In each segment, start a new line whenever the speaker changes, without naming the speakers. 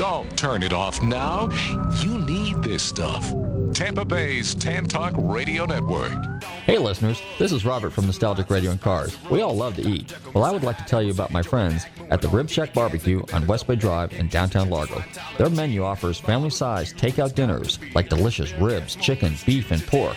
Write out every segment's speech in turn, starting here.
Don't turn it off now. You need this stuff. Tampa Bay's Tan Talk Radio Network.
Hey listeners, this is Robert from Nostalgic Radio and Cars. We all love to eat. Well, I would like to tell you about my friends at the Rib Shack Barbecue on West Bay Drive in downtown Largo. Their menu offers family-sized takeout dinners like delicious ribs, chicken, beef, and pork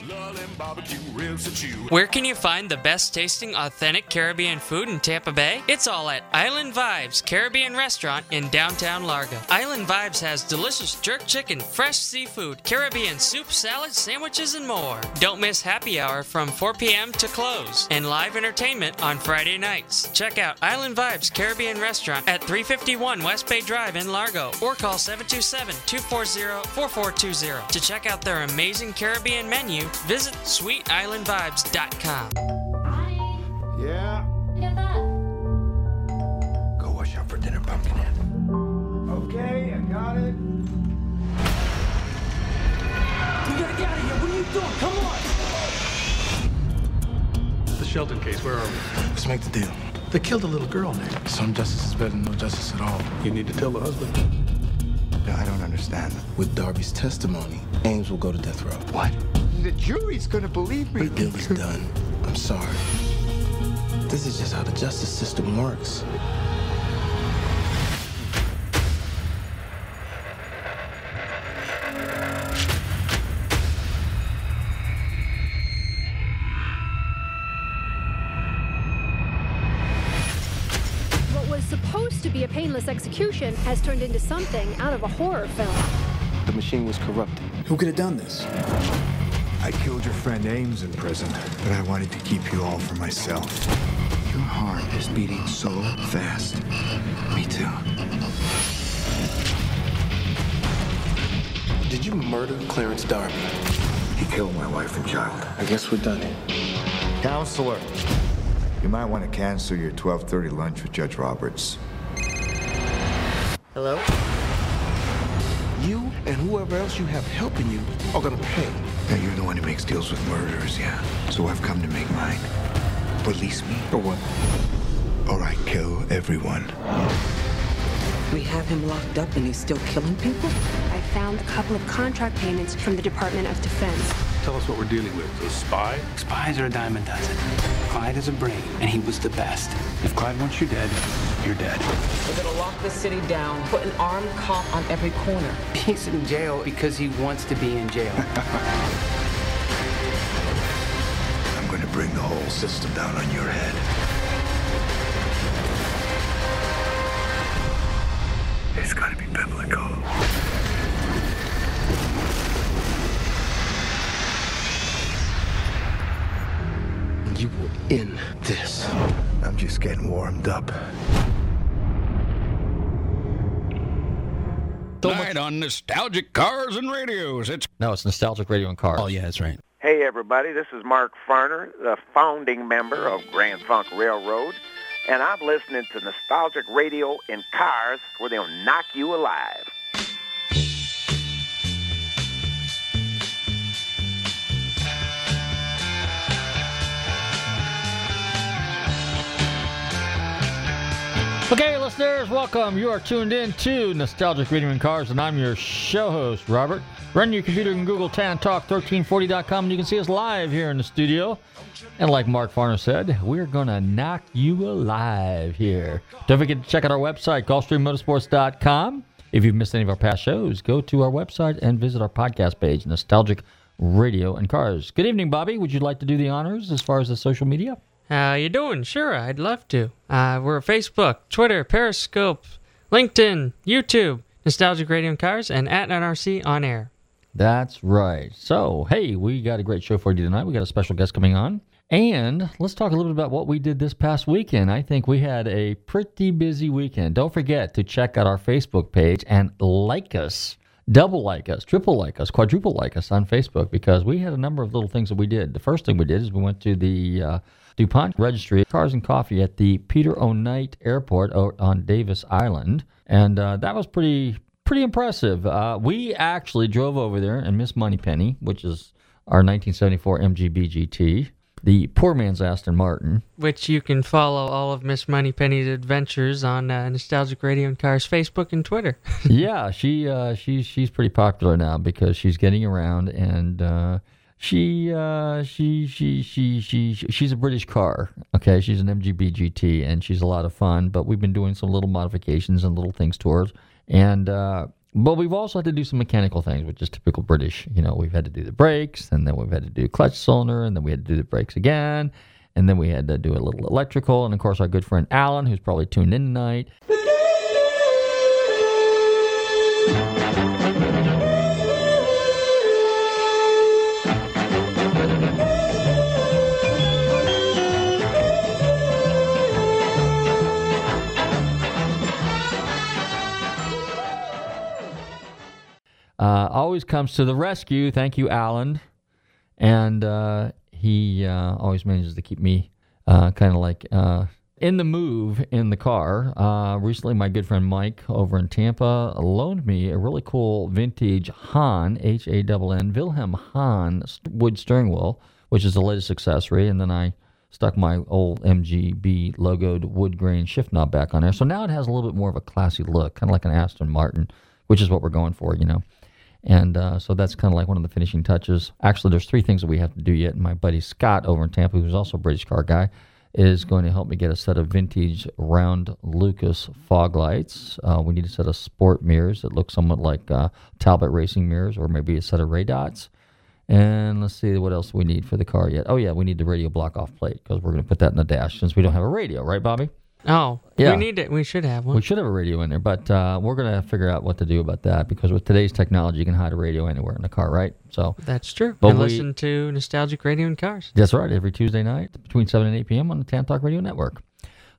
Where can you find the best tasting authentic Caribbean food in Tampa Bay? It's all at Island Vibes Caribbean Restaurant in downtown Largo. Island Vibes has delicious jerk chicken, fresh seafood, Caribbean soup, salad, sandwiches, and more. Don't miss happy hour from 4 p.m. to close and live entertainment on Friday nights. Check out Island Vibes Caribbean Restaurant at 351 West Bay Drive in Largo or call 727 240 4420. To check out their amazing Caribbean menu, visit sweetislandvibes.com.
Yeah.
Go wash up for dinner, Pumpkinhead.
Okay, I got it.
We gotta get out of here. What are you doing? Come on.
The Shelton case, where are we?
Let's make the deal.
They killed a little girl, Nick.
Some justice is better than no justice at all.
You need to tell the husband.
No, I don't understand. With Darby's testimony, Ames will go to death row.
What? The jury's gonna believe me.
The deal is done. I'm sorry. This is just how the justice system works.
What was supposed to be a painless execution has turned into something out of a horror film.
The machine was corrupted.
Who could have done this?
I killed your friend Ames in prison, but I wanted to keep you all for myself.
Your heart is beating so fast. Me too. Did you murder Clarence Darby?
He killed my wife and child.
I guess we're done here.
Counselor, you might want to cancel your 12:30 lunch with Judge Roberts.
Hello?
You and whoever else you have helping you are gonna pay.
Now you're the one who makes deals with murderers, yeah. So I've come to make mine. Release me,
For what?
or I kill everyone.
We have him locked up and he's still killing people?
I found a couple of contract payments from the Department of Defense.
Tell us what we're dealing with. A spy?
Spies are a dime a dozen. Clyde has a brain, and he was the best. If Clyde wants you dead, you're dead.
We're gonna lock the city down, put an armed cop on every corner.
He's in jail because he wants to be in jail.
I'm gonna bring the whole system down on your head. It's gonna be biblical.
You will in this.
I'm just getting warmed up.
Tonight on Nostalgic Cars and Radios. It's
No, it's Nostalgic Radio and Cars.
Oh yeah, that's right.
Hey, everybody, this is Mark Farner, the founding member of Grand Funk Railroad, and I'm listening to Nostalgic Radio in Cars where they'll knock you alive.
Okay, listeners, welcome. You are tuned in to Nostalgic Radio and Cars, and I'm your show host, Robert. Run your computer and Google TanTalk1340.com, and you can see us live here in the studio. And like Mark Farner said, we're going to knock you alive here. Don't forget to check out our website, GulfstreamMotorsports.com. If you've missed any of our past shows, go to our website and visit our podcast page, Nostalgic Radio and Cars. Good evening, Bobby. Would you like to do the honors as far as the social media?
How you doing? Sure, I'd love to. Uh, we're Facebook, Twitter, Periscope, LinkedIn, YouTube, Nostalgic Radio and Cars, and at NRC on air.
That's right. So, hey, we got a great show for you tonight. We got a special guest coming on. And let's talk a little bit about what we did this past weekend. I think we had a pretty busy weekend. Don't forget to check out our Facebook page and like us, double like us, triple like us, quadruple like us on Facebook because we had a number of little things that we did. The first thing we did is we went to the uh, DuPont Registry Cars and Coffee at the Peter O. Knight Airport on Davis Island. And uh, that was pretty pretty impressive. Uh, we actually drove over there and Miss Moneypenny, which is our 1974 MGB GT, the poor man's Aston Martin.
Which you can follow all of Miss Moneypenny's adventures on uh, Nostalgic Radio and Cars Facebook and Twitter.
yeah, she uh, she's she's pretty popular now because she's getting around and uh, she uh, she she she she she's a British car. Okay, she's an MGB GT and she's a lot of fun. But we've been doing some little modifications and little things to her and uh, but we've also had to do some mechanical things, which is typical British. You know, we've had to do the brakes, and then we've had to do clutch cylinder, and then we had to do the brakes again, and then we had to do a little electrical, and of course our good friend Alan, who's probably tuned in tonight. Uh, always comes to the rescue. Thank you, Alan. And uh, he uh, always manages to keep me uh, kind of like uh, in the move in the car. Uh, recently, my good friend Mike over in Tampa loaned me a really cool vintage Hahn, H A N N, Wilhelm Hahn wood steering wheel, which is the latest accessory. And then I stuck my old MGB logoed wood grain shift knob back on there. So now it has a little bit more of a classy look, kind of like an Aston Martin, which is what we're going for, you know. And uh, so that's kind of like one of the finishing touches. Actually, there's three things that we have to do yet. My buddy Scott over in Tampa, who's also a British car guy, is going to help me get a set of vintage round Lucas fog lights. Uh, we need a set of sport mirrors that look somewhat like uh, Talbot racing mirrors, or maybe a set of Raydots. And let's see what else we need for the car yet. Oh yeah, we need the radio block off plate because we're going to put that in the dash since we don't have a radio, right, Bobby?
Oh, yeah. We need it. We should have one.
We should have a radio in there, but uh, we're gonna figure out what to do about that because with today's technology, you can hide a radio anywhere in the car, right? So
that's true. But and we, listen to nostalgic radio in cars.
That's right. Every Tuesday night between seven and eight p.m. on the Tan Talk Radio Network.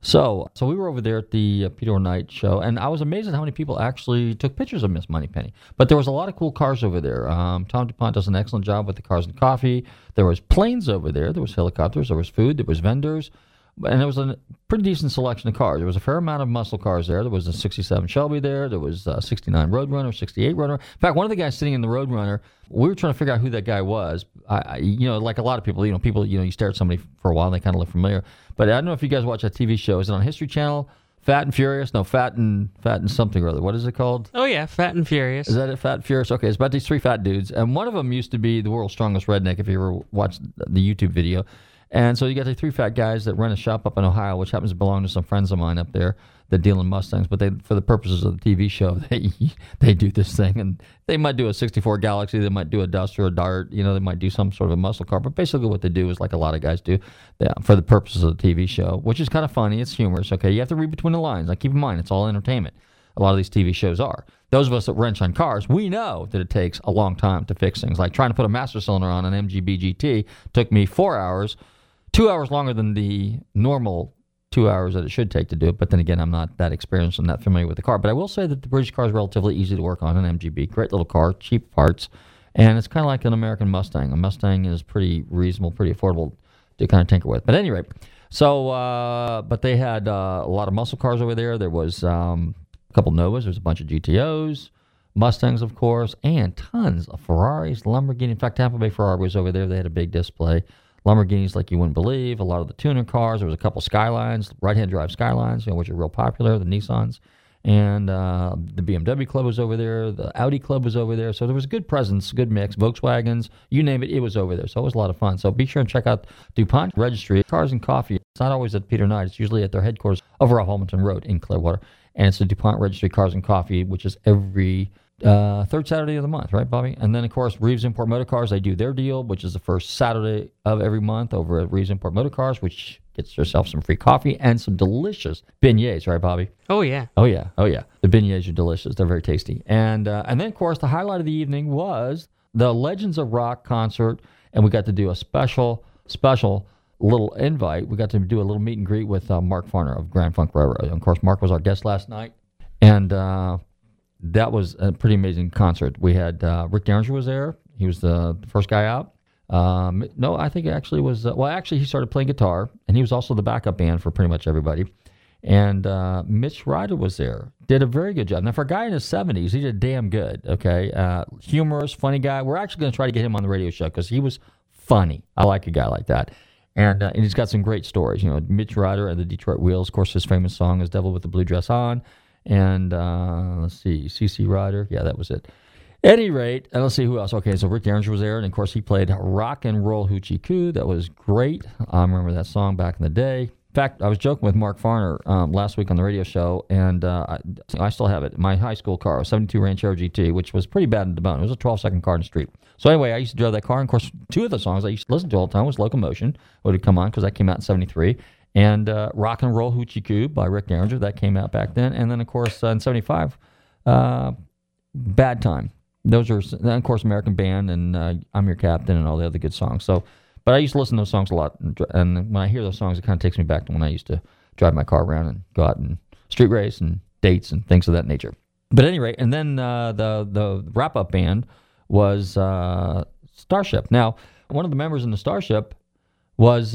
So, so we were over there at the uh, Peter Knight show, and I was amazed at how many people actually took pictures of Miss Moneypenny. But there was a lot of cool cars over there. Um, Tom Dupont does an excellent job with the cars and coffee. There was planes over there. There was helicopters. There was food. There was vendors and there was a pretty decent selection of cars. There was a fair amount of muscle cars there. There was a 67 Shelby there. There was a 69 Roadrunner, 68 Roadrunner. In fact, one of the guys sitting in the Roadrunner, we were trying to figure out who that guy was. I, I, you know, like a lot of people, you know, people, you know, you stare at somebody for a while and they kind of look familiar. But I don't know if you guys watch that TV show. Is it on History Channel? Fat and Furious? No, Fat and Fat and something or other. What is it called?
Oh yeah, Fat and Furious.
Is that it? Fat and Furious. Okay, it's about these three fat dudes, and one of them used to be the world's strongest redneck. If you ever watched the YouTube video, and so you got the three fat guys that run a shop up in Ohio, which happens to belong to some friends of mine up there that deal in Mustangs. But they, for the purposes of the TV show, they they do this thing, and they might do a '64 Galaxie, they might do a Duster or a Dart, you know, they might do some sort of a muscle car. But basically, what they do is like a lot of guys do, yeah, for the purposes of the TV show, which is kind of funny. It's humorous. Okay, you have to read between the lines. Like keep in mind, it's all entertainment. A lot of these TV shows are. Those of us that wrench on cars, we know that it takes a long time to fix things. Like trying to put a master cylinder on an MGB GT took me four hours two hours longer than the normal two hours that it should take to do it. But then again, I'm not that experienced and not familiar with the car. But I will say that the British car is relatively easy to work on, an MGB. Great little car, cheap parts. And it's kind of like an American Mustang. A Mustang is pretty reasonable, pretty affordable to kind of tinker with. But anyway, so, uh, but they had uh, a lot of muscle cars over there. There was um, a couple Novas, there's a bunch of GTOs. Mustangs, of course, and tons of Ferraris, Lamborghini. In fact, Tampa Bay Ferrari was over there. They had a big display. Lamborghinis like you wouldn't believe. A lot of the tuner cars. There was a couple Skylines, right-hand drive Skylines, you know, which are real popular. The Nissans and uh, the BMW club was over there. The Audi club was over there. So there was a good presence, good mix. Volkswagens, you name it, it was over there. So it was a lot of fun. So be sure and check out DuPont Registry Cars and Coffee. It's not always at Peter Knight. It's usually at their headquarters over off Hamilton Road in Clearwater. And it's the DuPont Registry Cars and Coffee, which is every uh, third Saturday of the month, right, Bobby? And then, of course, Reeves Import Motor Cars, they do their deal, which is the first Saturday of every month over at Reeves Import Motor Cars, which gets yourself some free coffee and some delicious beignets, right, Bobby?
Oh, yeah.
Oh, yeah. Oh, yeah. The beignets are delicious. They're very tasty. And, uh, and then, of course, the highlight of the evening was the Legends of Rock concert, and we got to do a special, special little invite. We got to do a little meet and greet with uh, Mark Farner of Grand Funk Railroad. And of course, Mark was our guest last night, and uh, that was a pretty amazing concert. We had uh, Rick Derringer was there. He was the first guy out. Um, no, I think it actually was. Uh, well, actually, he started playing guitar, and he was also the backup band for pretty much everybody. And uh, Mitch Ryder was there. Did a very good job. Now, for a guy in his 70s, he did damn good. Okay, uh, humorous, funny guy. We're actually going to try to get him on the radio show because he was funny. I like a guy like that. And, uh, and he's got some great stories. You know, Mitch Ryder and the Detroit Wheels. Of course, his famous song is "Devil with the Blue Dress On." And uh, let's see, CC Ryder. Yeah, that was it. any rate, let's see who else. Okay, so Rick Derringer was there, and of course he played "Rock and Roll Hoochie Coo." That was great. I remember that song back in the day. In fact, I was joking with Mark Farner um, last week on the radio show, and uh, I, I, still have it. My high school car, a 72 Ranchero GT, which was pretty bad in the bone. It was a 12 second car in the street. So anyway, I used to drive that car. And of course, two of the songs I used to listen to all the time was Locomotion, would come on because that came out in 73, and uh, Rock and Roll Hoochie Coo by Rick Derringer, that came out back then. And then, of course, uh, in 75, uh, Bad Time. Those are, then of course, American Band and uh, I'm Your Captain and all the other good songs. So but I used to listen to those songs a lot, and when I hear those songs, it kind of takes me back to when I used to drive my car around and go out and street race and dates and things of that nature. But anyway, and then uh, the the wrap up band was uh, Starship. Now, one of the members in the Starship was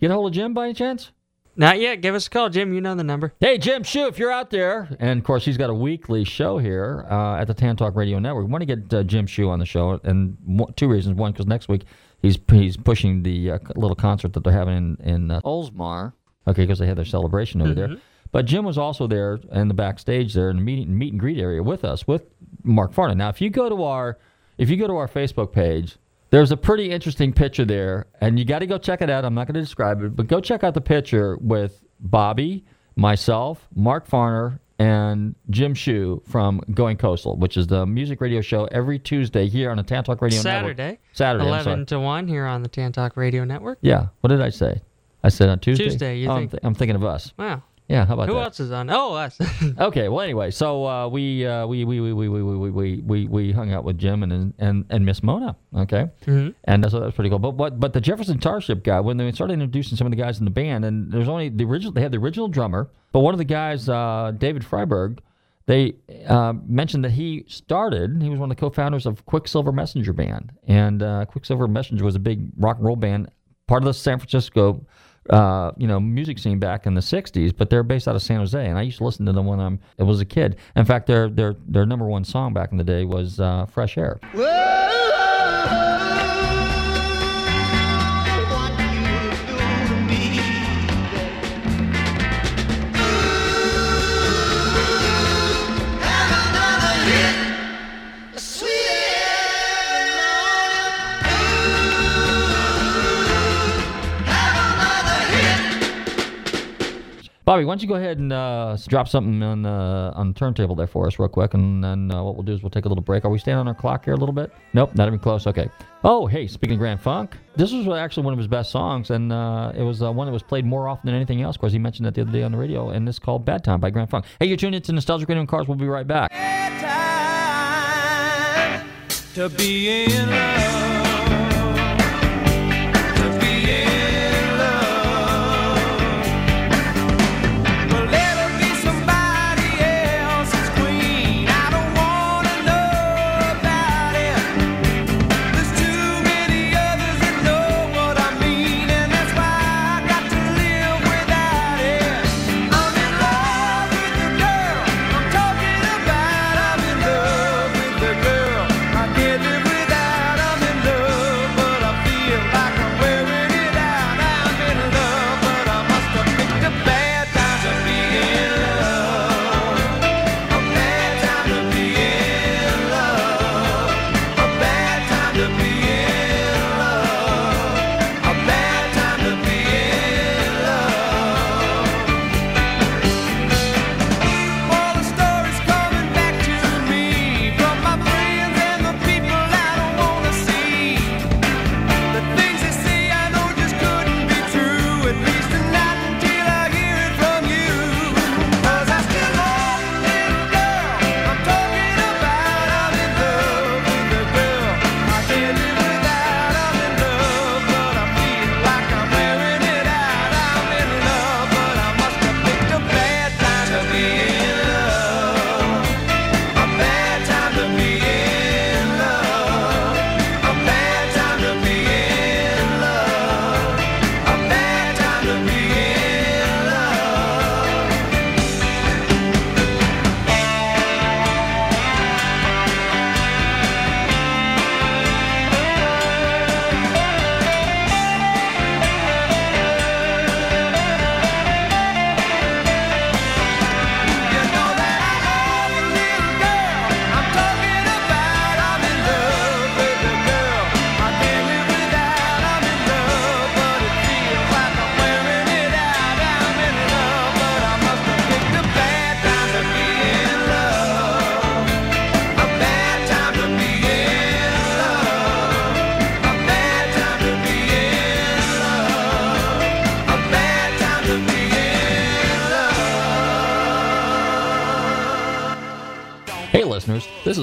get a hold of Jim by any chance?
Not yet. Give us a call, Jim. You know the number.
Hey, Jim Shue, if you're out there, and of course he's got a weekly show here uh, at the Tan Talk Radio Network. We want to get uh, Jim Shue on the show, and two reasons. One, because next week he's he's pushing the uh, little concert that they're having in in uh, Oldsmar. Okay, because they had their celebration over mm-hmm. there. But Jim was also there in the backstage there in the meet, meet and greet area with us with Mark Farner. Now, if you go to our if you go to our Facebook page, there's a pretty interesting picture there, and you got to go check it out. I'm not going to describe it, but go check out the picture with Bobby, myself, Mark Farner, and Jim Shue from Going Coastal, which is the music radio show every Tuesday here on the Tan Talk Radio
Saturday,
Network. Saturday, Saturday.
eleven to one here on the Tan Talk Radio Network.
Yeah. What did I say? I said on Tuesday.
Tuesday. You
oh,
think?
I'm, th- I'm, thinking of us.
Wow.
Yeah. How about
Who
that?
else is on? Oh, us.
okay. Well, anyway, so uh, we, uh, we, we, we, we, we, we, we, we, we hung out with Jim and and and Miss Mona. Okay.
Mm-hmm.
And so that was pretty cool. But what? But the Jefferson Starship guy, when they started introducing some of the guys in the band, and there's only the original. They had the original drummer, but one of the guys, uh, David Freiberg they uh, mentioned that he started, he was one of the co founders of Quicksilver Messenger Band. And uh, Quicksilver Messenger was a big rock and roll band, part of the San Francisco. Uh, you know, music scene back in the '60s, but they're based out of San Jose, and I used to listen to them when I'm, I was a kid. In fact, their their their number one song back in the day was uh, "Fresh Air." Whoa! Bobby, why don't you go ahead and uh, drop something on uh, on the turntable there for us, real quick, and then uh, what we'll do is we'll take a little break. Are we staying on our clock here a little bit? Nope, not even close. Okay. Oh, hey, speaking of Grand Funk, this was actually one of his best songs, and uh, it was uh, one that was played more often than anything else. Of course, he mentioned that the other day on the radio, and it's called "Bad Time" by Grand Funk. Hey, you're tuned into Nostalgic Radio and Cars. We'll be right back.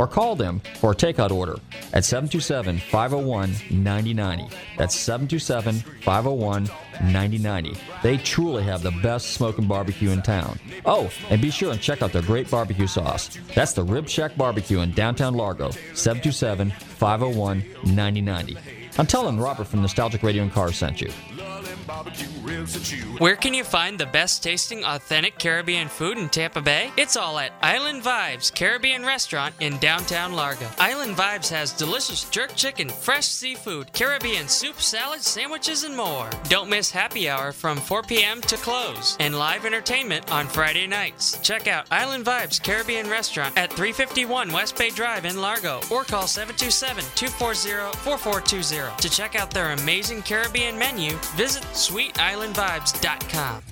or call them for a takeout order at 727 501 9090. That's 727 501 9090. They truly have the best smoking barbecue in town. Oh, and be sure and check out their great barbecue sauce. That's the Rib Shack Barbecue in downtown Largo, 727 501 9090. I'm telling Robert from Nostalgic Radio and Cars sent you.
Where can you find the best tasting authentic Caribbean food in Tampa Bay? It's all at Island Vibes Caribbean Restaurant in downtown Largo. Island Vibes has delicious jerk chicken, fresh seafood, Caribbean soup, salads, sandwiches, and more. Don't miss happy hour from 4 p.m. to close and live entertainment on Friday nights. Check out Island Vibes Caribbean Restaurant at 351 West Bay Drive in Largo or call 727 240 4420. To check out their amazing Caribbean menu, visit sweetislandvibes.com.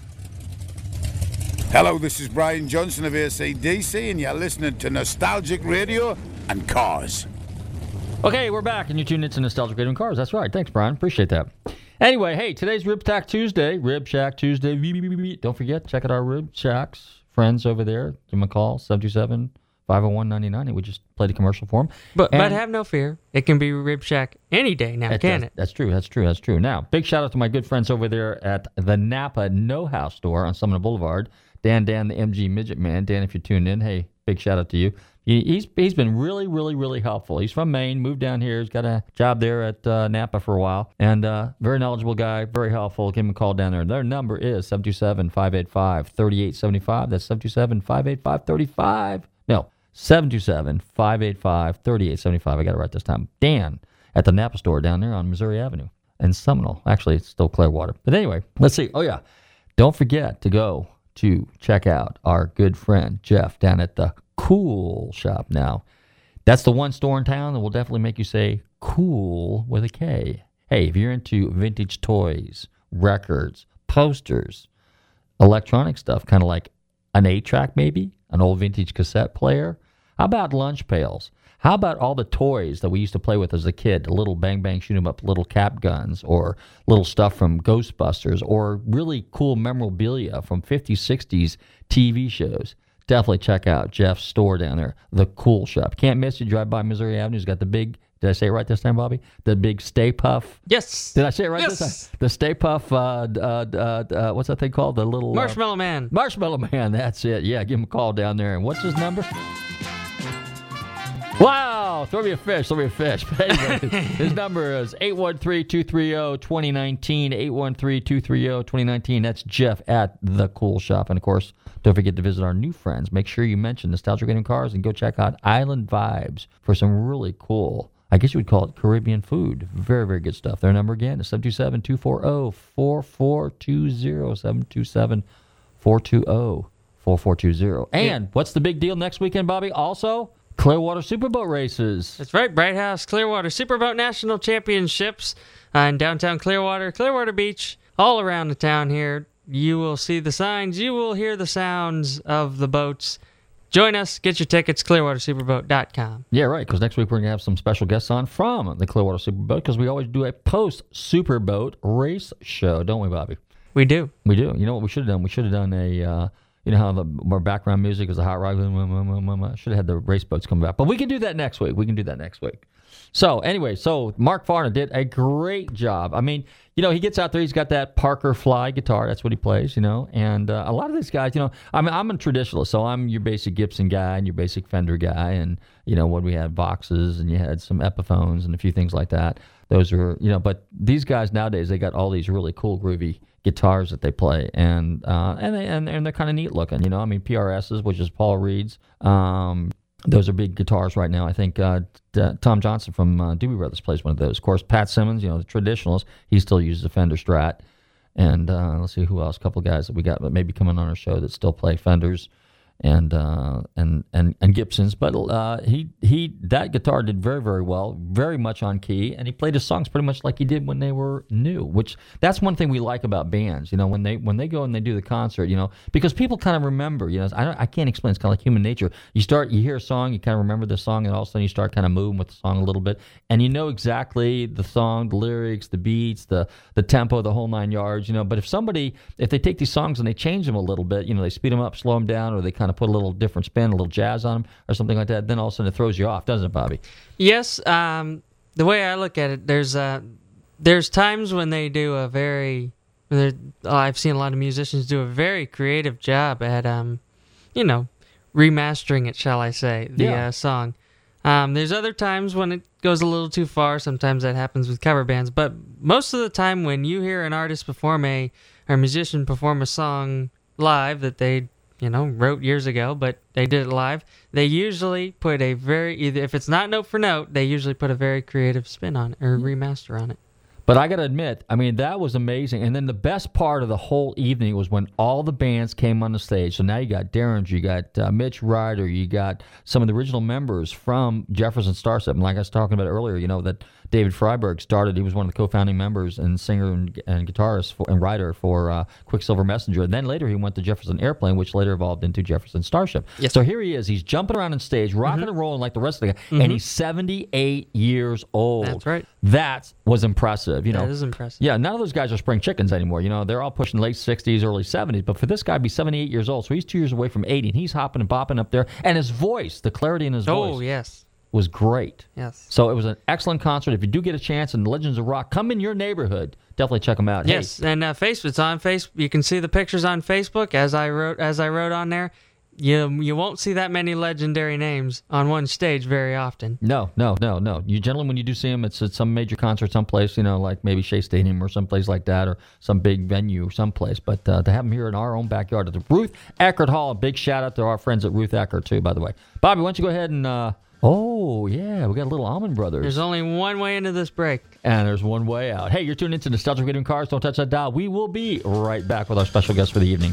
Hello, this is Brian Johnson of ACDC, and you're listening to Nostalgic Radio and Cars.
Okay, we're back, and you're tuned into Nostalgic Radio and Cars. That's right. Thanks, Brian. Appreciate that. Anyway, hey, today's Rib Tack Tuesday. Rib Shack Tuesday. Don't forget, check out our Rib Shacks friends over there. Give them a call, 727 501 9090. We just played a commercial for them.
But, but have no fear. It can be Rib Shack any day now,
That-
can
that's,
it?
That's true. That's true. That's true. Now, big shout out to my good friends over there at the Napa No House store on Summit Boulevard. Dan, Dan, the MG Midget Man. Dan, if you're tuned in, hey, big shout out to you. He, he's he's been really, really, really helpful. He's from Maine, moved down here. He's got a job there at uh, Napa for a while, and uh, very knowledgeable guy, very helpful. Give him a call down there. Their number is 727-585-3875. That's 727-585-35. No, 727-585-3875. I got it right this time. Dan at the Napa store down there on Missouri Avenue in Seminole. Actually, it's still Clearwater. But anyway, let's see. Oh, yeah. Don't forget to go to check out our good friend Jeff down at the Cool Shop now. That's the one store in town that will definitely make you say cool with a K. Hey, if you're into vintage toys, records, posters, electronic stuff, kind of like an eight track maybe, an old vintage cassette player. How about lunch pails? How about all the toys that we used to play with as a kid? Little bang bang shoot 'em up little cap guns or little stuff from Ghostbusters or really cool memorabilia from 50s, 60s TV shows. Definitely check out Jeff's store down there, the Cool Shop. Can't miss it. Drive by Missouri Avenue. He's got the big. Did I say it right this time, Bobby? The big Stay Puft.
Yes.
Did I say it right
Yes.
this time? The Stay Puft. Uh, uh, uh, uh, what's that thing called? The little uh,
Marshmallow Man.
Marshmallow Man. That's it. Yeah, give him a call down there. And what's his number? Wow, throw me a fish, throw me a fish. But anyway, his number is 813-230-2019, 813-230-2019. That's Jeff at The Cool Shop. And of course, don't forget to visit our new friends. Make sure you mention Nostalgia Getting Cars and go check out Island Vibes for some really cool, I guess you would call it Caribbean food. Very, very good stuff. Their number again is 727-240-4420, 727-420-4420. And what's the big deal next weekend, Bobby? Also, Clearwater Superboat races.
That's right, Bright House Clearwater Superboat National Championships uh, in downtown Clearwater, Clearwater Beach, all around the town here. You will see the signs, you will hear the sounds of the boats. Join us, get your tickets, clearwatersuperboat.com.
Yeah, right. Because next week we're gonna have some special guests on from the Clearwater Superboat because we always do a post Superboat race show, don't we, Bobby?
We do.
We do. You know what we should have done? We should have done a. Uh, you know how the our background music is a hot rock. I should have had the race boats come back, but we can do that next week. We can do that next week. So anyway, so Mark Farner did a great job. I mean, you know, he gets out there. He's got that Parker Fly guitar. That's what he plays. You know, and uh, a lot of these guys, you know, I mean, I'm a traditionalist, so I'm your basic Gibson guy and your basic Fender guy, and you know what we had Voxes and you had some Epiphones and a few things like that. Those are you know, but these guys nowadays they got all these really cool groovy guitars that they play, and uh, and they, and, and they're kind of neat looking. You know, I mean PRSs, which is Paul Reed's. Um, those are big guitars right now. I think uh, t- Tom Johnston from uh, Doobie Brothers plays one of those. Of course, Pat Simmons, you know, the traditionalist, he still uses a Fender Strat. And uh, let's see who else. A couple guys that we got that maybe coming on our show that still play Fenders. And uh, and and and Gibsons. But uh, he he that guitar did very very well, very much on key, and he played his songs pretty much like he did when they were new. Which that's one thing we like about bands. You know, when they when they go and they do the concert, you know, because people kind of remember. You know, I I can't explain. It's kind of like human nature. You start you hear a song, you kind of remember the song, and all of a sudden you start kind of moving with the song a little bit, and you know exactly the song, the lyrics, the beats, the the tempo, the whole nine yards. You know, but if somebody if they take these songs and they change them a little bit, you know, they speed them up, slow them down, or they kind of put a little different spin, a little jazz on them, or something like that, then all of a sudden it throws you off, doesn't it, Bobby?
Yes. Um, the way I look at it, there's uh, there's times when they do a very, oh, I've seen a lot of musicians do a very creative job at, um, you know, remastering it, shall I say, the
Yeah.
uh, song. Um, there's other times when it goes a little too far. Sometimes that happens with cover bands, but most of the time when you hear an artist perform a or a musician perform a song live that they you know wrote years ago, but they did it live, they usually put a very either if it's not note for note, they usually put a very creative spin on it or mm-hmm. remaster on it.
But I got to admit, I mean, that was amazing. And then the best part of the whole evening was when all the bands came on the stage. So now you got Derringer, you got uh, Mitch Ryder, you got some of the original members from Jefferson Starship. And like I was talking about earlier, you know, that David Freiberg started, he was one of the co founding members and singer and, and guitarist for, and writer for uh, Quicksilver Messenger. And then later he went to Jefferson Airplane, which later evolved into Jefferson Starship.
Yes.
So here he is. He's jumping around on stage, rocking and rolling like the rest of the guy.
Mhm.
And he's 78 years old.
That's right.
That was impressive. You know,
That is impressive.
yeah, none of those guys are spring chickens anymore. You know, they're all pushing late 60s, early 70s. But for this guy to be 78 years old, so he's two years away from 80, and he's hopping and bopping up there. And his voice, the clarity in his
Oh
voice,
yes,
was great.
yes.
So it was an excellent concert. If you do get a chance and Legends of Rock come in your neighborhood, definitely check them out. Hey,
Yes, and uh, Facebook. It's on Facebook. You can see the pictures on Facebook as I wrote as I wrote on there. You you won't see that many legendary names on one stage very often.
No, no, no, no. You generally, when you do see them, it's at some major concert, someplace, you know, like maybe Shea Stadium or someplace like that, or some big venue, someplace. But uh, to have them here in our own backyard at the Ruth Eckerd Hall, a big shout out to our friends at Ruth Eckerd too, by the way. Bobby, why don't you go ahead and? Uh, oh yeah, we got a little Allman Brothers.
There's only one way into this break.
and there's one way out. Hey, you're tuned into Nostalgic Radio and Cars. Don't touch that dial. We will be right back with our special guest for the evening.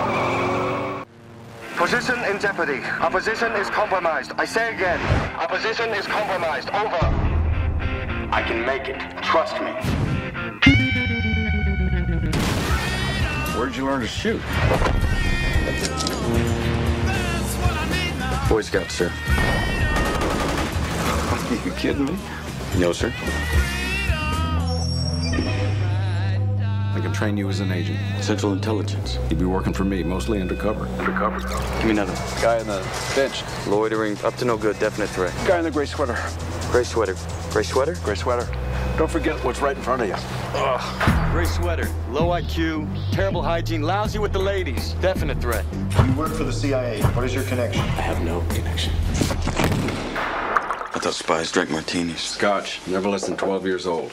Position in jeopardy. Our position is compromised. I say again, our position is compromised. Over. I can make it. Trust me.
Where'd you learn to shoot?
Boy Scout, sir.
Are you kidding me?
No, sir.
I can train you as an agent.
Central Intelligence.
You'd be working for me, mostly undercover.
Undercover? Give me another.
Guy on the bench.
Loitering, up to no good, definite threat.
Guy in the gray sweater.
Gray sweater. Gray sweater?
Gray sweater. Don't forget what's right in front of you.
Ugh. Gray sweater, low IQ, terrible hygiene, lousy with the ladies. Definite threat.
You work for the CIA. What is your connection?
I have no connection. I thought spies drank martinis.
Scotch, never less than 12 years old.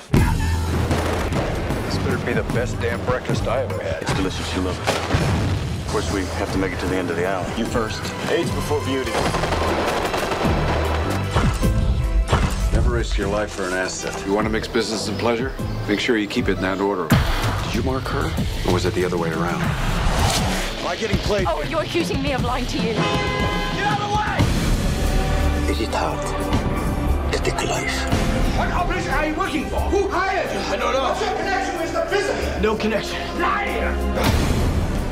This better be the best damn breakfast I ever had.
It's delicious, you love it. Of course, we have to make it to the end of the hour.
You first. Age before beauty.
Never risk your life for an asset. You want to mix business and pleasure? Make sure you keep it in that order. Did you mark her? Or was it the other way around?
Am I getting played?
Oh, you're accusing me of lying to you.
Get out of the way!
Is it hard to take a life?
What operation are you working for? Who hired you?
I don't know.
What's your connection with the prison?
No connection.
Liar!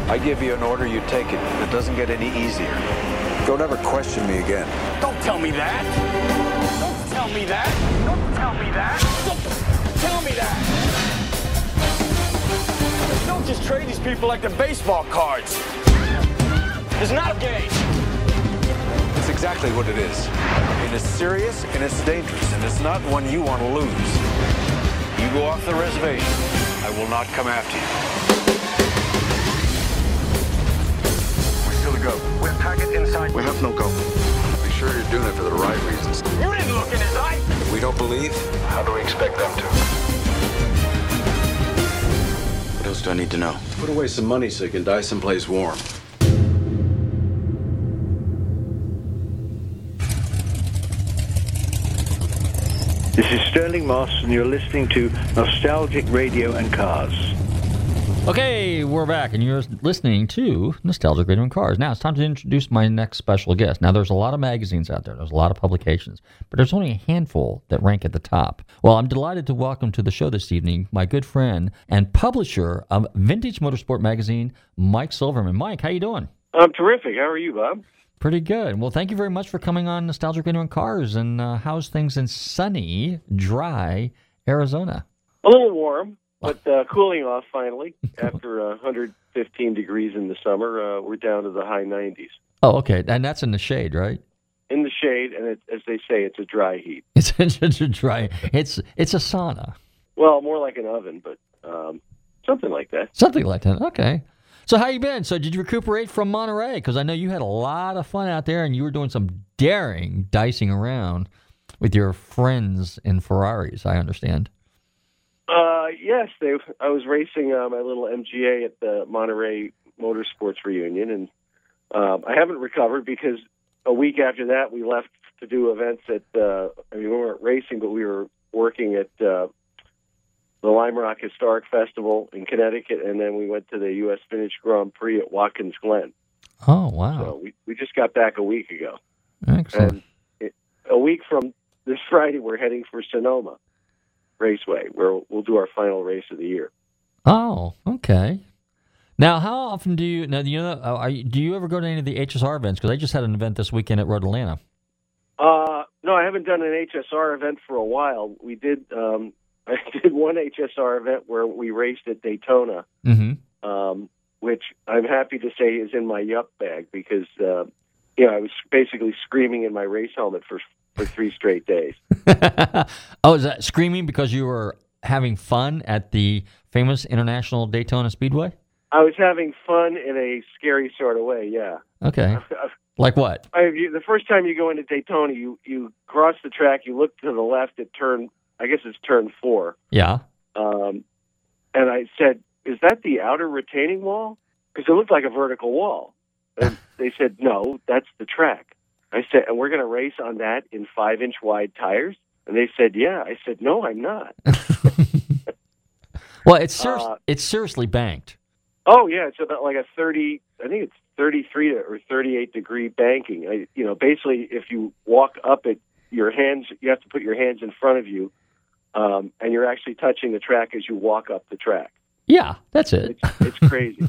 I give you an order, you take it. It doesn't get any easier. Don't ever question me again.
Don't tell me that. Don't tell me that. Don't tell me that. Don't tell me that. Don't just trade these people like they're baseball cards. It's not a game.
It's exactly what it is. And it's serious and it's dangerous, and it's not one you want to lose. You go off the reservation, I will not come after you.
We still a go. We're target inside.
We have no go. Be sure you're doing it for the right reasons.
You didn't look in his eye.
If we don't believe, how do we expect them to?
What else do I need to know?
Put away some money so you can die someplace warm.
This is Stirling Moss, and you're listening to Nostalgic Radio and Cars.
Okay, we're back, and you're listening to Nostalgic Radio and Cars. Now it's time to introduce my next special guest. Now, there's a lot of magazines out there, there's a lot of publications, but there's only a handful that rank at the top. Well, I'm delighted to welcome to the show this evening my good friend and publisher of Vintage Motorsport Magazine, Mike Silverman. Mike, how you doing?
I'm terrific. How are you, Bob?
Pretty good. Well, thank you very much for coming on Nostalgic Radio and Cars. And uh, how's things in sunny, dry Arizona?
A little warm, but uh, cooling off finally. After uh, 115 degrees in the summer, uh, we're down to the high 90s.
Oh, okay. And that's in the shade, right?
In the shade, and it, as they say, it's a dry heat.
It's, it's a dry. It's it's a sauna.
Well, more like an oven, but um, something like that.
Something like that. Okay. So how you been? So did you recuperate from Monterey? Because I know you had a lot of fun out there, and you were doing some daring dicing around with your friends in Ferraris. I understand.
Uh, yes, they. I was racing uh, my little MGA at the Monterey Motorsports reunion, and um, I haven't recovered because a week after that we left to do events at. Uh, I mean, we weren't racing, but we were working at uh, the Lime Rock Historic Festival in Connecticut, and then we went to the U.S. Vintage Grand Prix at Watkins Glen.
Oh wow!
So we we just got back a week ago.
Excellent.
And it, a week from this Friday, we're heading for Sonoma Raceway, where we'll do our final race of the year.
Oh, okay. Now, how often do you now? You know, uh, are do you ever go to any of the HSR events? Because I just had an event this weekend at Road Atlanta.
Uh, no, I haven't done an HSR event for a while. We did. Um, I did one HSR event where we raced at Daytona,
Mm-hmm.
um, which I'm happy to say is in my yup bag because uh, you know I was basically screaming in my race helmet for for three straight days.
oh, is that screaming because you were having fun at the famous International Daytona Speedway?
I was having fun in a scary sort of way. Yeah.
Okay. Like what?
I, you, the first time you go into Daytona, you you cross the track, you look to the left at turn, I guess it's turn four,
Yeah.
um, and I said, "Is that the outer retaining wall?" Because it looked like a vertical wall. And they said, "No, that's the track." I said, "And we're going to race on that in five-inch wide tires?" And they said, "Yeah." I said, "No, I'm not."
Well, it's ser-
Uh,
it's seriously banked.
Oh yeah, it's about like a thirty. I think it's 33 or 38 degree banking. I, you know, basically, if you walk up it, your hands, you have to put your hands in front of you, um, and you're actually touching the track as you walk up the track.
Yeah, that's it.
It's, it's crazy.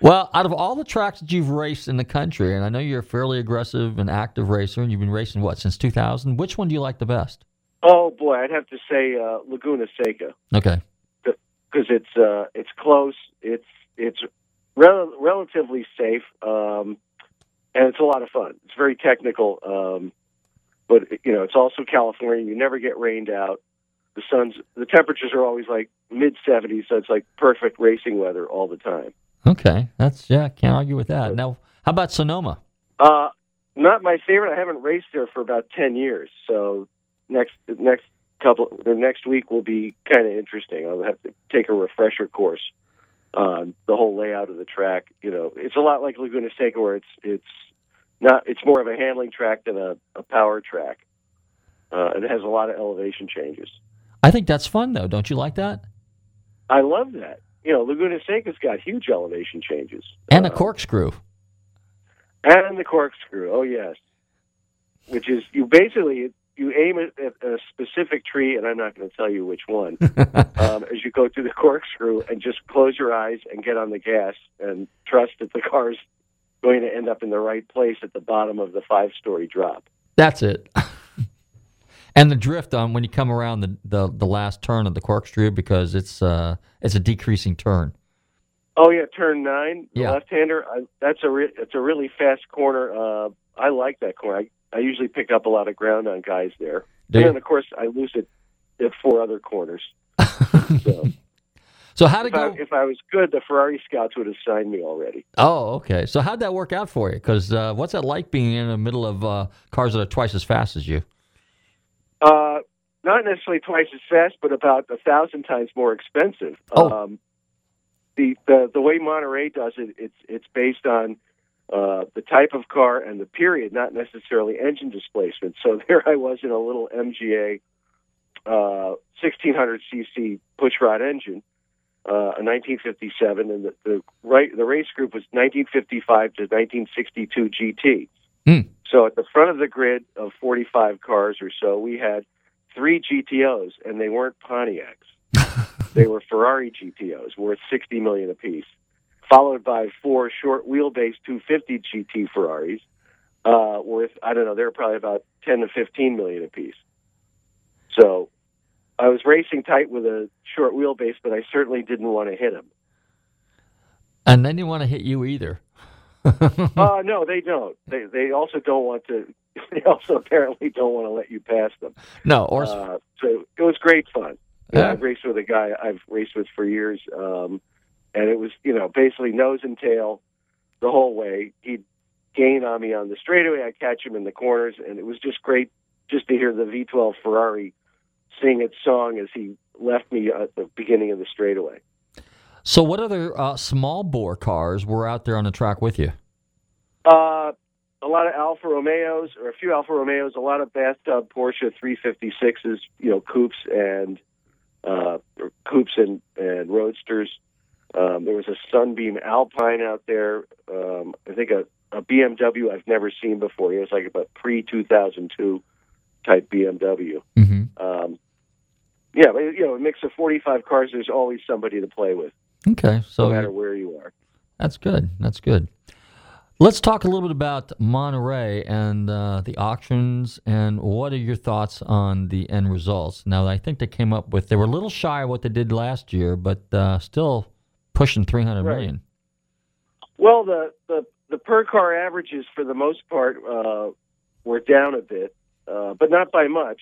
Well, out of all the tracks that you've raced in the country, and I know you're a fairly aggressive and active racer, and you've been racing what since 2000. Which one do you like the best?
oh boy, I'd have to say uh, Laguna Seca
Okay.
because it's uh, it's close. It's it's rel- relatively safe, um, and it's a lot of fun. It's very technical, um, but you know it's also California. You never get rained out. The sun's the temperatures are always like mid 70s, so it's like perfect racing weather all the time.
Okay, that's yeah, can't argue with that. Now, how about Sonoma?
Uh, not my favorite. I haven't raced there for about 10 years, so next next couple the next week will be kind of interesting. I'll have to take a refresher course on the whole layout of the track. You know, it's a lot like Laguna Seca, where it's it's not it's more of a handling track than a, a power track. Uh, it has a lot of elevation changes.
I think that's fun though. Don't you like that?
I love that. You know, Laguna Seca's got huge elevation changes.
And a corkscrew.
And the corkscrew, oh yes, which is you basically you aim it at a specific tree, and I'm not going to tell you which one. um, as you go through the corkscrew, and just close your eyes and get on the gas, and trust that the car's going to end up in the right place at the bottom of the five-story drop.
That's it. and the drift on when you come around the, the, the last turn of the corkscrew because it's uh it's a decreasing turn.
Oh yeah, turn nine, the
Yeah.
left-hander. I, that's a re- it's a really fast corner. Uh, I like that corner. I, I usually pick up a lot of ground on guys there,
Do
and then of course I lose it at four other corners. so
So how to
if I,
go?
if I was good, the Ferrari scouts would have signed me already.
Oh, okay. So how'd that work out for you? Because uh, what's that like being in the middle of uh, cars that are twice as fast as you?
Uh, not necessarily twice as fast, but about a thousand times more expensive.
Oh.
Um, the, the the way Monterey does it, it's it's based on uh, the type of car and the period, not necessarily engine displacement. So there I was in a little MGA uh, 1600 cc pushrod engine, uh, a 1957, and the, the right the race group was 1955 to 1962 GT.
Hmm.
So at the front of the grid of 45 cars or so, we had three GTOs, and they weren't Pontiacs. they were Ferrari GTOs, worth 60 million apiece, followed by four short wheelbase 250 GT Ferraris, uh, worth I don't know, they're probably about 10 to 15 million apiece. So I was racing tight with a short wheelbase, but I certainly didn't want to hit him.
And they didn't want to hit you either.
uh, no, they don't. They they also don't want to. They also apparently don't want to let you pass them.
No, or
Uh, so it was great fun.
Yeah.
I've raced with a guy I've raced with for years, um, and it was you know basically nose and tail the whole way. He'd gain on me on the straightaway. I'd catch him in the corners, and it was just great just to hear the V12 Ferrari sing its song as he left me at the beginning of the straightaway.
So what other uh, small bore cars were out there on the track with you?
Uh, a lot of Alfa Romeos, or a few Alfa Romeos, a lot of bathtub Porsche 356s, you know, coupes and uh, coupes and, and roadsters. Um, there was a Sunbeam Alpine out there. Um, I think a, a BMW I've never seen before. It was like a pre 2002 type BMW.
Mm-hmm.
Um, yeah, but you know, a mix of 45 cars. There's always somebody to play with,
Okay, so
no matter where you are.
That's good. That's good. Let's talk a little bit about Monterey and uh, the auctions, and what are your thoughts on the end results? Now, I think they came up with they were a little shy of what they did last year, but uh, still pushing three hundred
Right.
million.
Well, the, the, the per car averages for the most part uh, were down a bit, uh, but not by much.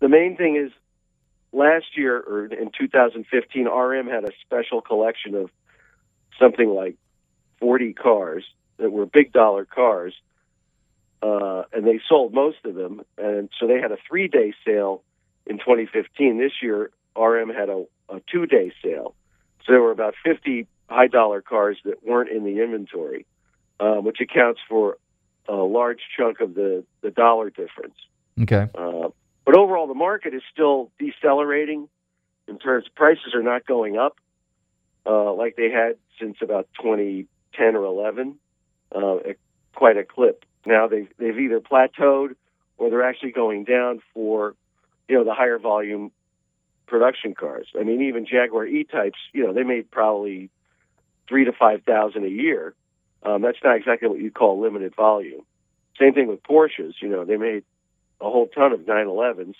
Uh, the main thing is last year or in 2015, RM had a special collection of something like 40 cars that were big dollar cars, uh, and they sold most of them. And so they had a three day sale in 2015. This year, RM had a, a two day sale. So there were about 50 high dollar cars that weren't in the inventory, um, which accounts for a large chunk of the, the dollar difference.
Okay.
Uh, but overall, the market is still decelerating in terms prices are not going up. uh, like they had since about 2010 or 11, uh, quite a clip. Now they've they've either plateaued or they're actually going down for you know the higher volume production cars. I mean, even Jaguar E-types, you know, they made probably three to five thousand a year. Um, that's not exactly what you call limited volume. Same thing with Porsches. You know, they made a whole ton of 911s.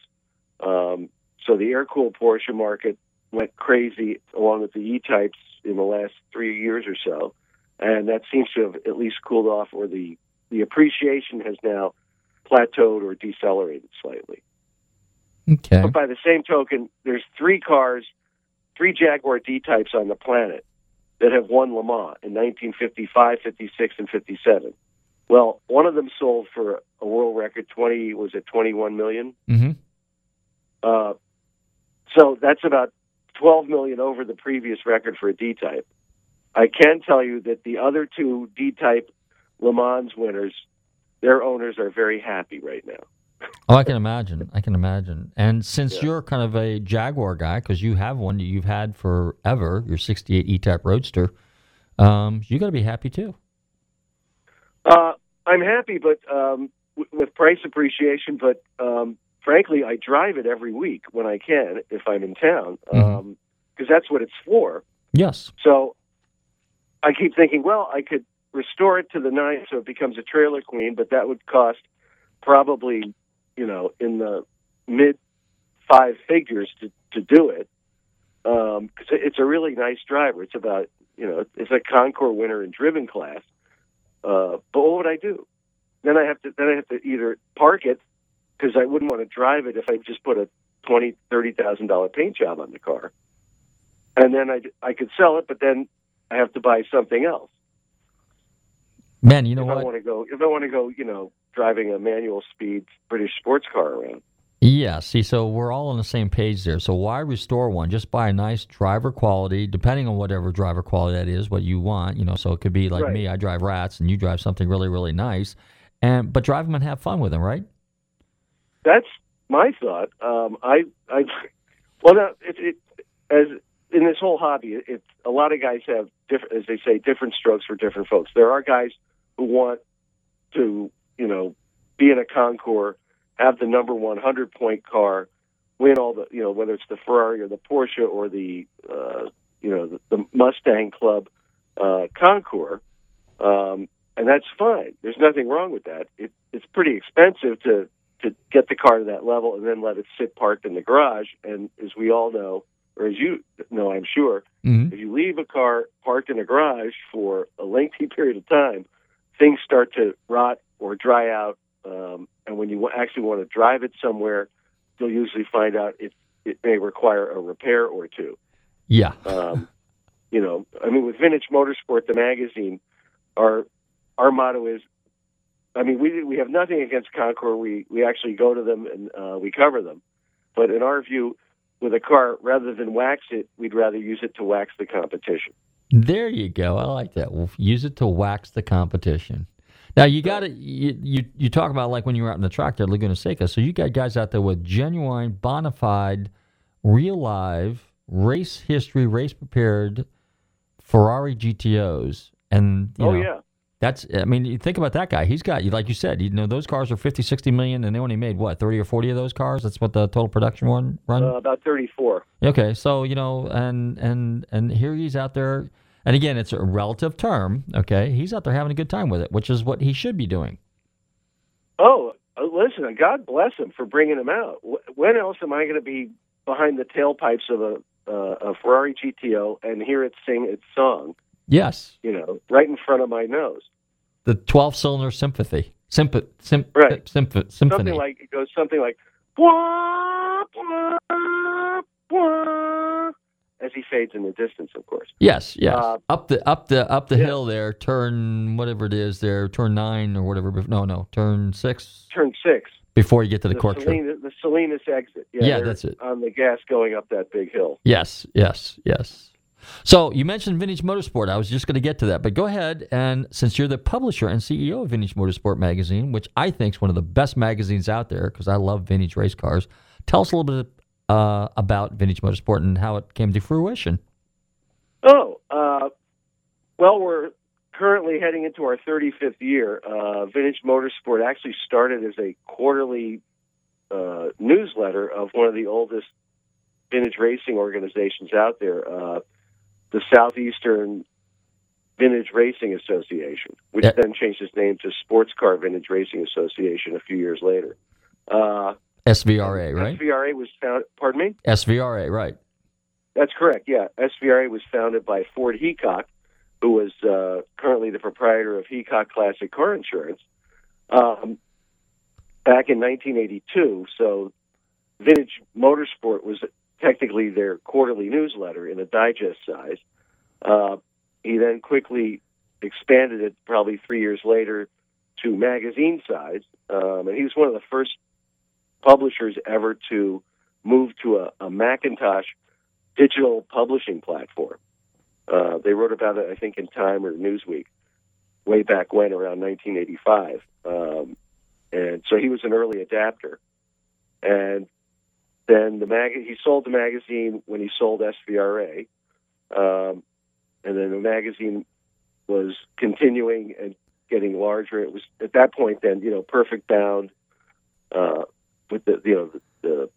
Um, so the air-cooled Porsche market went crazy along with the E-types in the last three years or so, and that seems to have at least cooled off, or the the appreciation has now plateaued or decelerated slightly.
Okay.
But by the same token, there's three cars, three Jaguar D types on the planet that have won Le Mans in 1955, 56, and 57. Well, one of them sold for a world record 20 was it 21 million.
Mm-hmm.
Uh, so that's about 12 million over the previous record for a D type. I can tell you that the other two D type Le Mans winners, their owners are very happy right now.
Oh, I can imagine. I can imagine. And since
Yeah.
you're kind of a Jaguar guy, because you have one that you've had forever, your '68 E-Type Roadster, um, you got to be happy too.
Uh, I'm happy, but um, w- with price appreciation. But um, frankly, I drive it every week when I can if I'm in town, because that's what it's for.
Yes.
So I keep thinking, well, I could restore it to the nine so it becomes a trailer queen, but that would cost probably, you know, in the mid five figures to, to do it. Because it's a really nice driver. It's about, you know, it's a Concours winner in driven class. Uh, but what would I do? Then I have to then I have to either park it because I wouldn't want to drive it if I just put a twenty thirty thousand dollar paint job on the car, and then I I could sell it, but then I have to buy something else.
Man, you know
if I want to go, if I want to go, you know, driving a manual speed British sports car around.
Yeah, see, so we're all on the same page there. So why restore one? Just buy a nice driver quality, depending on whatever driver quality that is, what you want. You know, so it could be like
Right.
me, I drive rats, and you drive something really, really nice, and but drive them and have fun with them, right?
That's my thought. Um, I, I, well, now, it, it, as in this whole hobby, it, it, a lot of guys have different, as they say, different strokes for different folks. There are guys who want to, you know, be in a Concours, have the number one hundred point car, win all the, you know, whether it's the Ferrari or the Porsche or the, uh, you know, the, the Mustang Club uh, Concours, um, and that's fine. There's nothing wrong with that. It, it's pretty expensive to to get the car to that level and then let it sit parked in the garage. And as we all know, or as you know, I'm sure,
Mhm.
if you leave a car parked in a garage for a lengthy period of time, things start to rot or dry out. Um, and when you actually want to drive it somewhere, you'll usually find out it, it may require a repair or two.
Yeah.
Um, you know, I mean, with Vintage Motorsport, the magazine, our our motto is, I mean, we we have nothing against Concours. We we actually go to them and uh, we cover them, but in our view, with a car, rather than wax it, we'd rather use it to wax the competition.
There you go. I like that. We'll use it to wax the competition. Now you got to you, you you talk about like when you were out in the track there, at Laguna Seca. So you got guys out there with genuine, bona fide, real live race history, race prepared Ferrari GTOs, and
oh
know,
yeah,
that's. I mean, you think about that guy. He's got like you said. You know, those cars are 50, 60 million, and they only made what thirty or forty of those cars. That's what the total production run run.
uh, about thirty-four.
Okay, so you know, and and and here he's out there, and again, it's a relative term. Okay, he's out there having a good time with it, which is what he should be doing.
Oh, uh, listen, God bless him for bringing him out. When else am I going to be behind the tailpipes of a uh, a Ferrari GTO and hear it sing its song?
Yes,
You know, right in front of my nose.
the twelve-cylinder sympathy, sympa, sym,
Right.
symph- symphony.
Something like it goes something like "Wah, wah, wah," as he fades in the distance, of course.
yes, yes,
Uh,
up the up the up the hill there, turn whatever it is there, turn nine or whatever. No, no, turn six
Turn six.
before you get to the, court trip.
Salinas, the Salinas exit. Yeah,
Yeah, that's it.
On the gas going up that big hill.
Yes, yes, yes. So you mentioned Vintage Motorsport. I was just going to get to that, but go ahead and since you're the publisher and CEO of Vintage Motorsport magazine, which I think is one of the best magazines out there because I love vintage race cars, tell us a little bit uh, about Vintage Motorsport and how it came to fruition.
Oh, uh, well, we're currently heading into our 35th year. Uh, Vintage Motorsport actually started as a quarterly uh, newsletter of one of the oldest vintage racing organizations out there, uh, the Southeastern Vintage Racing Association, which
Yeah.
then changed its name to Sports Car Vintage Racing Association a few years later. Uh,
SVRA, right?
SVRA was founded. Pardon me.
SVRA, right?
That's correct. Yeah, SVRA was founded by Ford Heacock, who was uh, currently the proprietor of Heacock Classic Car Insurance, um, back in 1982. So, Vintage Motorsport was technically their quarterly newsletter in a digest size. Uh, he then quickly expanded it, probably three years later, to magazine size, um, and he was one of the first publishers ever to move to a, a Macintosh digital publishing platform. Uh, they wrote about it, I think, in Time or Newsweek, way back when, around 1985. Um, and so he was an early adapter. And then the mag- he sold the magazine when he sold SVRA. Um, and then the magazine was continuing and getting larger. It was at that point then, you know, perfect bound uh, with the you know the, the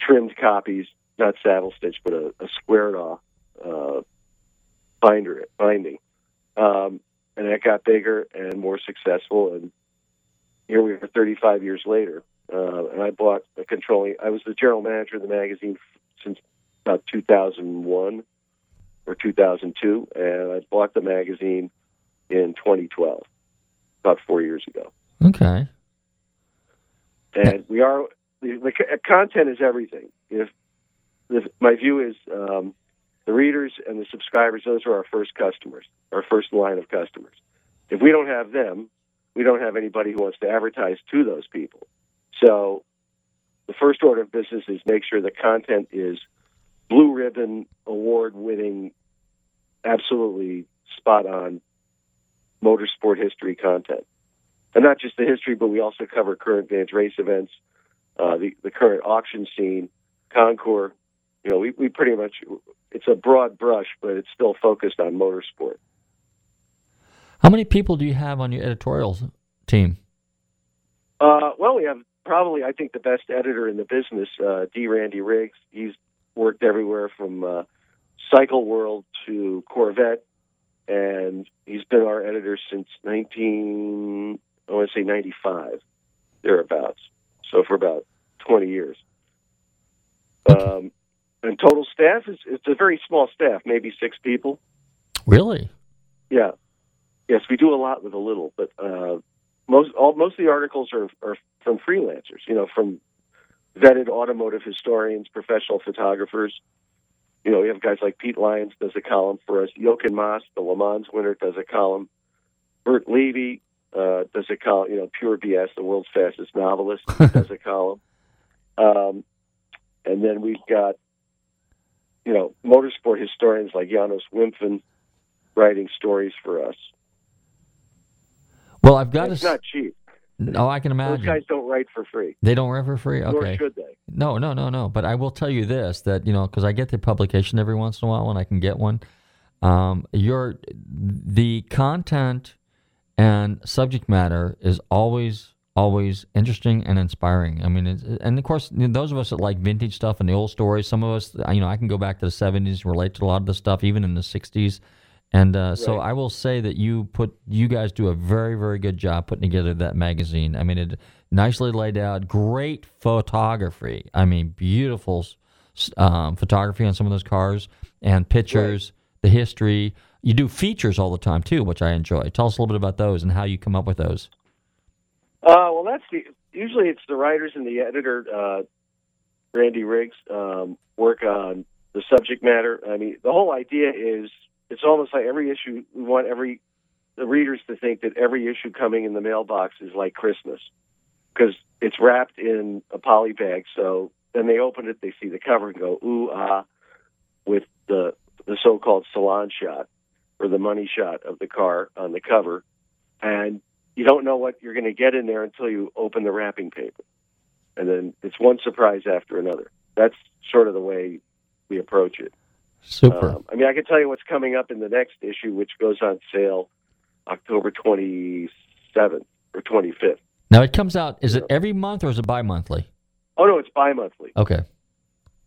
trimmed copies, not saddle stitch, but a, a squared off uh, binder binding, um, and that got bigger and more successful. And here we are, 35 years later, uh, and I bought a controlling. I was the general manager of the magazine since about 2001 or 2002, and I bought the magazine in 2012, about four years ago.
Okay.
And we are the, the content is everything. If, if my view is um, the readers and the subscribers, those are our first customers, our first line of customers. If we don't have them, we don't have anybody who wants to advertise to those people. So the first order of business is make sure the content is blue ribbon, award winning, absolutely spot on motorsport history content and not just the history, but we also cover current vintage race events, uh, the the current auction scene, Concours. You know, we we pretty much it's a broad brush, but it's still focused on motorsport.
How many people do you have on your editorial team?
Uh, well, we have probably I think the best editor in the business, uh, D. Randy Riggs. He's worked everywhere from uh, Cycle World to Corvette, and he's been our editor since 19 I want to say 95 thereabouts. So for about 20 years. Um, and total staff is it's a very small staff, maybe six people.
Really?
Yeah. Yes, we do a lot with a little, but uh, most all most of the articles are, are from freelancers. You know, from vetted automotive historians, professional photographers. You know, we have guys like Pete Lyons does a column for us. Jochen Mass, the Le Mans winner, does a column. Burt Levy uh, does a column. You know, Pure BS, the world's fastest novelist, does a column. Um, and then we've got, you know, motorsport historians like Janos Wimpffen writing stories for us.
Well, I've got
It's
to.
not cheap.
No, I can imagine.
Those guys don't write for free.
They don't write for free.
Nor
Okay.
should they.
No, no, no, no. But I will tell you this: that you know, because I get the publication every once in a while when I can get one. Um, your the content and subject matter is always always interesting and inspiring. I mean, it's, and of course, those of us that like vintage stuff and the old stories, some of us, you know, I can go back to the '70s, relate to a lot of the stuff, even in the '60s. And uh, so I will say that you put you guys do a very very good job putting together that magazine. I mean, it nicely laid out, great photography. I mean, beautiful um, photography on some of those cars and pictures, the history. You do features all the time too, which I enjoy. Tell us a little bit about those and how you come up with those.
Uh, well, that's the usually it's the writers and the editor, uh, Randy Riggs, um, work on the subject matter. I mean, the whole idea is it's almost like every issue we want every the readers to think that every issue coming in the mailbox is like Christmas because it's wrapped in a poly bag. So then they open it, they see the cover and go ooh ah, with the the so-called salon shot or the money shot of the car on the cover, and you don't know what you're going to get in there until you open the wrapping paper. And then it's one surprise after another. That's sort of the way we approach it.
Super.
Um, I mean, I can tell you what's coming up in the next issue, which goes on sale October 27th or 25th.
Now it comes out. Is it every month or is it bi-monthly?
Oh no, it's bi-monthly.
Okay.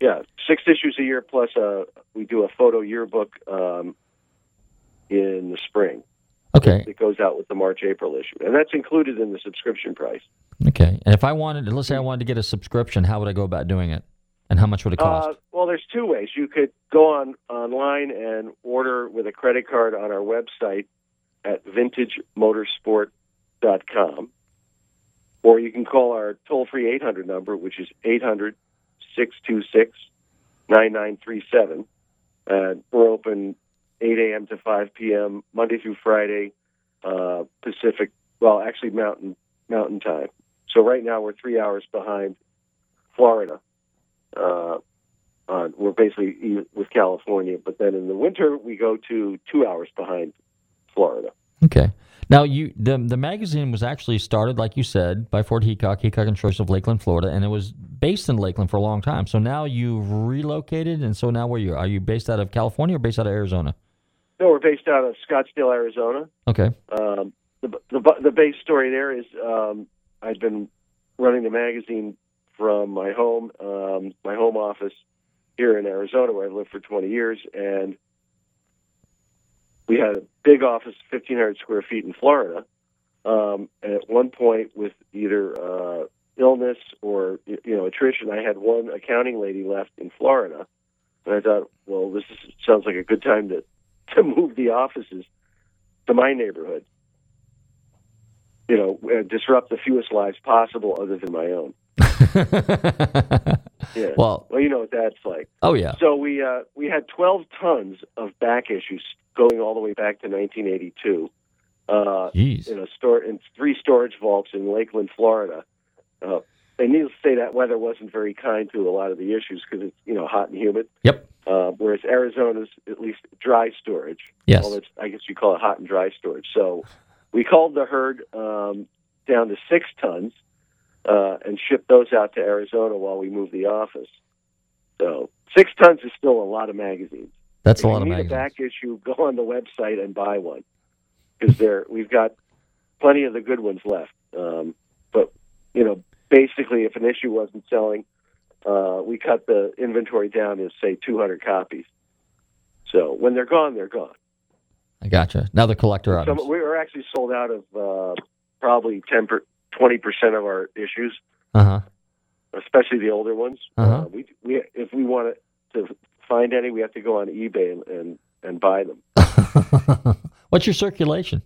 Yeah, six issues a year plus uh we do a photo yearbook um, in the spring.
Okay.
It goes out with the March April issue, and that's included in the subscription price.
Okay. And if I wanted, let's say I wanted to get a subscription, how would I go about doing it? And how much would it cost?
Uh, well, there's two ways. You could go on online and order with a credit card on our website at vintagemotorsport.com, or you can call our toll-free 800 number, which is 800 626 9937. And we're open 8 a.m. to 5 p.m. Monday through Friday, uh, Pacific. Well, actually, Mountain Mountain time. So right now we're three hours behind Florida. Uh, we're basically with California, but then in the winter we go to two hours behind Florida.
Okay. Now you the the magazine was actually started, like you said, by Ford Heacock, Heacock and Choice of Lakeland, Florida, and it was based in Lakeland for a long time. So now you've relocated, and so now where you are you based out of California or based out of Arizona?
No, we're based out of Scottsdale, Arizona.
Okay.
Um, the, the the base story there is um, I've been running the magazine from my home um, my home office here in Arizona, where I've lived for 20 years, and we had a big office, 1,500 square feet in Florida. Um, and at one point, with either uh, illness or you know attrition, I had one accounting lady left in Florida, and I thought, well, this is, sounds like a good time to to move the offices to my neighborhood. You know, and disrupt the fewest lives possible, other than my own. Yeah.
Well-
well, you know what that's like.
Oh yeah.
So we uh, we had 12 tons of back issues going all the way back to 1982. Uh,
Jeez.
in a store in three storage vaults in Lakeland, Florida. Uh, and needless to say, that weather wasn't very kind to a lot of the issues because it's you know hot and humid.
Yep.
Uh, whereas Arizona's at least dry storage.
Yes.
Well, I guess you call it hot and dry storage. So we called the herd um, down to six tons uh, and shipped those out to Arizona while we moved the office. So six tons is still a lot of magazines.
That's a lot of
you need
magazines.
a back issue, go on the website and buy one because there we've got plenty of the good ones left. Um, but you know, basically, if an issue wasn't selling, uh, we cut the inventory down to say 200 copies. So when they're gone, they're gone.
I gotcha. Now the collector items.
Some, we were actually sold out of uh, probably 10 per, 20 percent of our issues,
Uh huh.
especially the older ones.
Uh-huh.
Uh, we, we if we want to find any, we have to go on eBay and and, and buy them.
What's your circulation?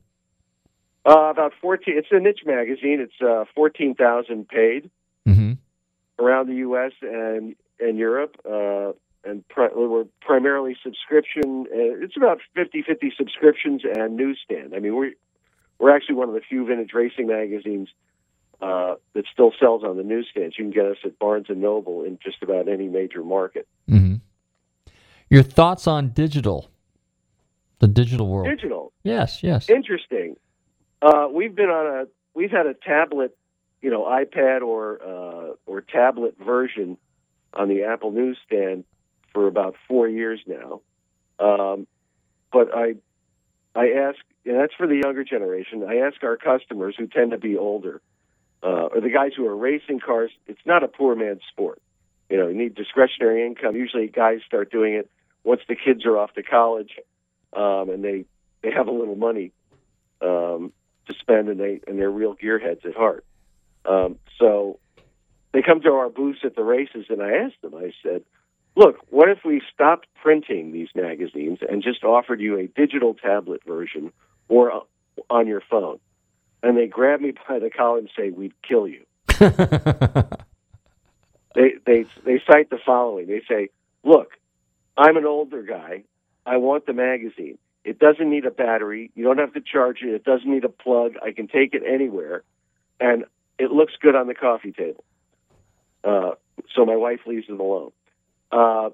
Uh, about 14. It's a niche magazine. It's uh, 14,000 paid
Mm-hmm.
around the U.S. and and Europe. Uh, and pri- we're primarily subscription. Uh, it's about 50-50 subscriptions and newsstand. I mean, we're we're actually one of the few vintage racing magazines uh, that still sells on the newsstands. You can get us at Barnes and Noble in just about any major market.
Mm-hmm. Your thoughts on digital, the digital world?
Digital.
Yes, yes.
Interesting. Uh, we've been on a we've had a tablet, you know, iPad or uh, or tablet version on the Apple newsstand for about four years now. Um, but I I ask, and that's for the younger generation. I ask our customers who tend to be older, uh, or the guys who are racing cars. It's not a poor man's sport. You know, you need discretionary income. Usually, guys start doing it once the kids are off to college, um, and they they have a little money um, to spend, and they and they're real gearheads at heart. Um, so they come to our booths at the races, and I asked them. I said, "Look, what if we stopped printing these magazines and just offered you a digital tablet version or uh, on your phone?" And they grab me by the collar and say, "We'd kill you." they they they cite the following. They say, "Look, I'm an older guy. I want the magazine. It doesn't need a battery. You don't have to charge it. It doesn't need a plug. I can take it anywhere, and it looks good on the coffee table. Uh, so my wife leaves it alone. Uh,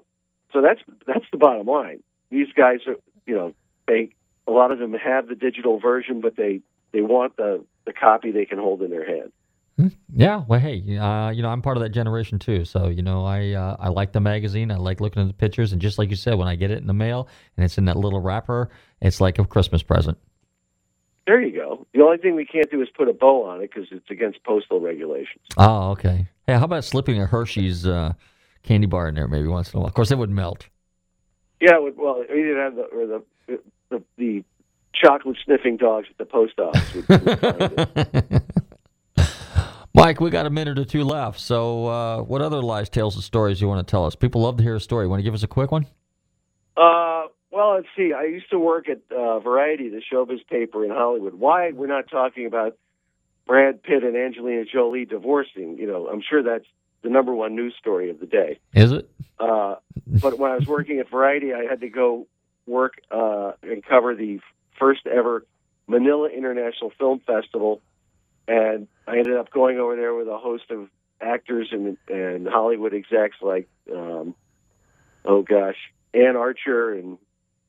so that's that's the bottom line. These guys are, you know, they a lot of them have the digital version, but they they want the the copy they can hold in their hand.
Yeah, well, hey, uh, you know, I'm part of that generation too. So, you know, I uh, I like the magazine. I like looking at the pictures, and just like you said, when I get it in the mail and it's in that little wrapper, it's like a Christmas present.
There you go. The only thing we can't do is put a bow on it because it's against postal regulations.
Oh, okay. Hey, how about slipping a Hershey's uh, candy bar in there maybe once in a while? Of course, it would melt.
Yeah, well, well we didn't have the or the the, the chocolate sniffing dogs at the post office. Would, would.
Mike, we got a minute or two left. So, uh, what other lies, tales, and stories you want to tell us? People love to hear a story. Want to give us a quick one?
Uh, well, let's see. I used to work at uh, Variety, the showbiz paper in Hollywood. Why we're not talking about Brad Pitt and Angelina Jolie divorcing? You know, I'm sure that's the number one news story of the day.
Is it?
Uh, but when I was working at Variety, I had to go work uh, and cover the first ever Manila International Film Festival, and I ended up going over there with a host of actors and and Hollywood execs like, um, oh gosh, Anne Archer and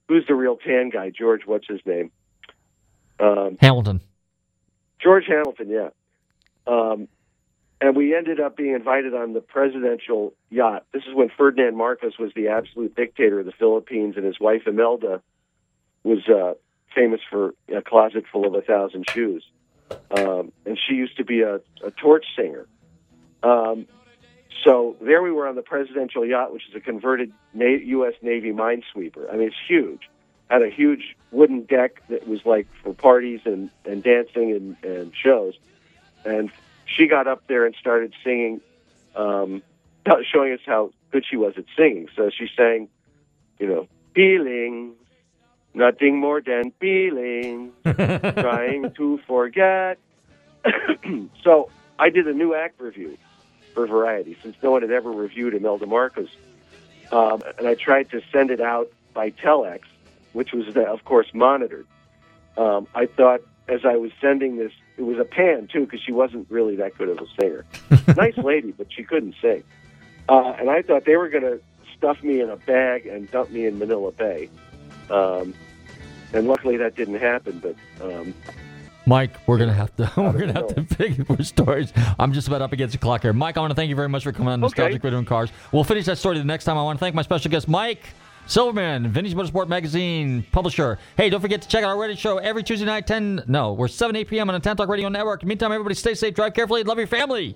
who's the real tan guy? George, what's his name? Um,
Hamilton.
George Hamilton, yeah. Um, and we ended up being invited on the presidential yacht. This is when Ferdinand Marcos was the absolute dictator of the Philippines, and his wife Imelda was uh, famous for a closet full of a thousand shoes. Um, and she used to be a, a torch singer. Um, so there we were on the presidential yacht, which is a converted Na- U.S. Navy minesweeper. I mean, it's huge. Had a huge wooden deck that was like for parties and, and dancing and, and shows. And she got up there and started singing, um, showing us how good she was at singing. So she sang, you know, feelings, nothing more than feelings, trying to forget. so I did a new act review for Variety since no one had ever reviewed Imelda Marcos. Um, and I tried to send it out by telex, which was, uh, of course, monitored. Um, I thought as I was sending this, it was a pan too because she wasn't really that good of a singer. nice lady, but she couldn't sing. Uh, and I thought they were going to stuff me in a bag and dump me in Manila Bay. Um, and luckily that didn't happen. But um,
Mike, we're gonna have to we're gonna have to pick for stories. I'm just about up against the clock here. Mike, I want to thank you very much for coming on Nostalgic Radio and Cars. We'll finish that story the next time. I want to thank my special guest, Mike Silverman, Vintage Motorsport Magazine publisher. Hey, don't forget to check out our radio show every Tuesday night, 10 no, we're 7 8 p.m. on the 10 Talk Radio Network. Meantime, everybody stay safe, drive carefully, love your family.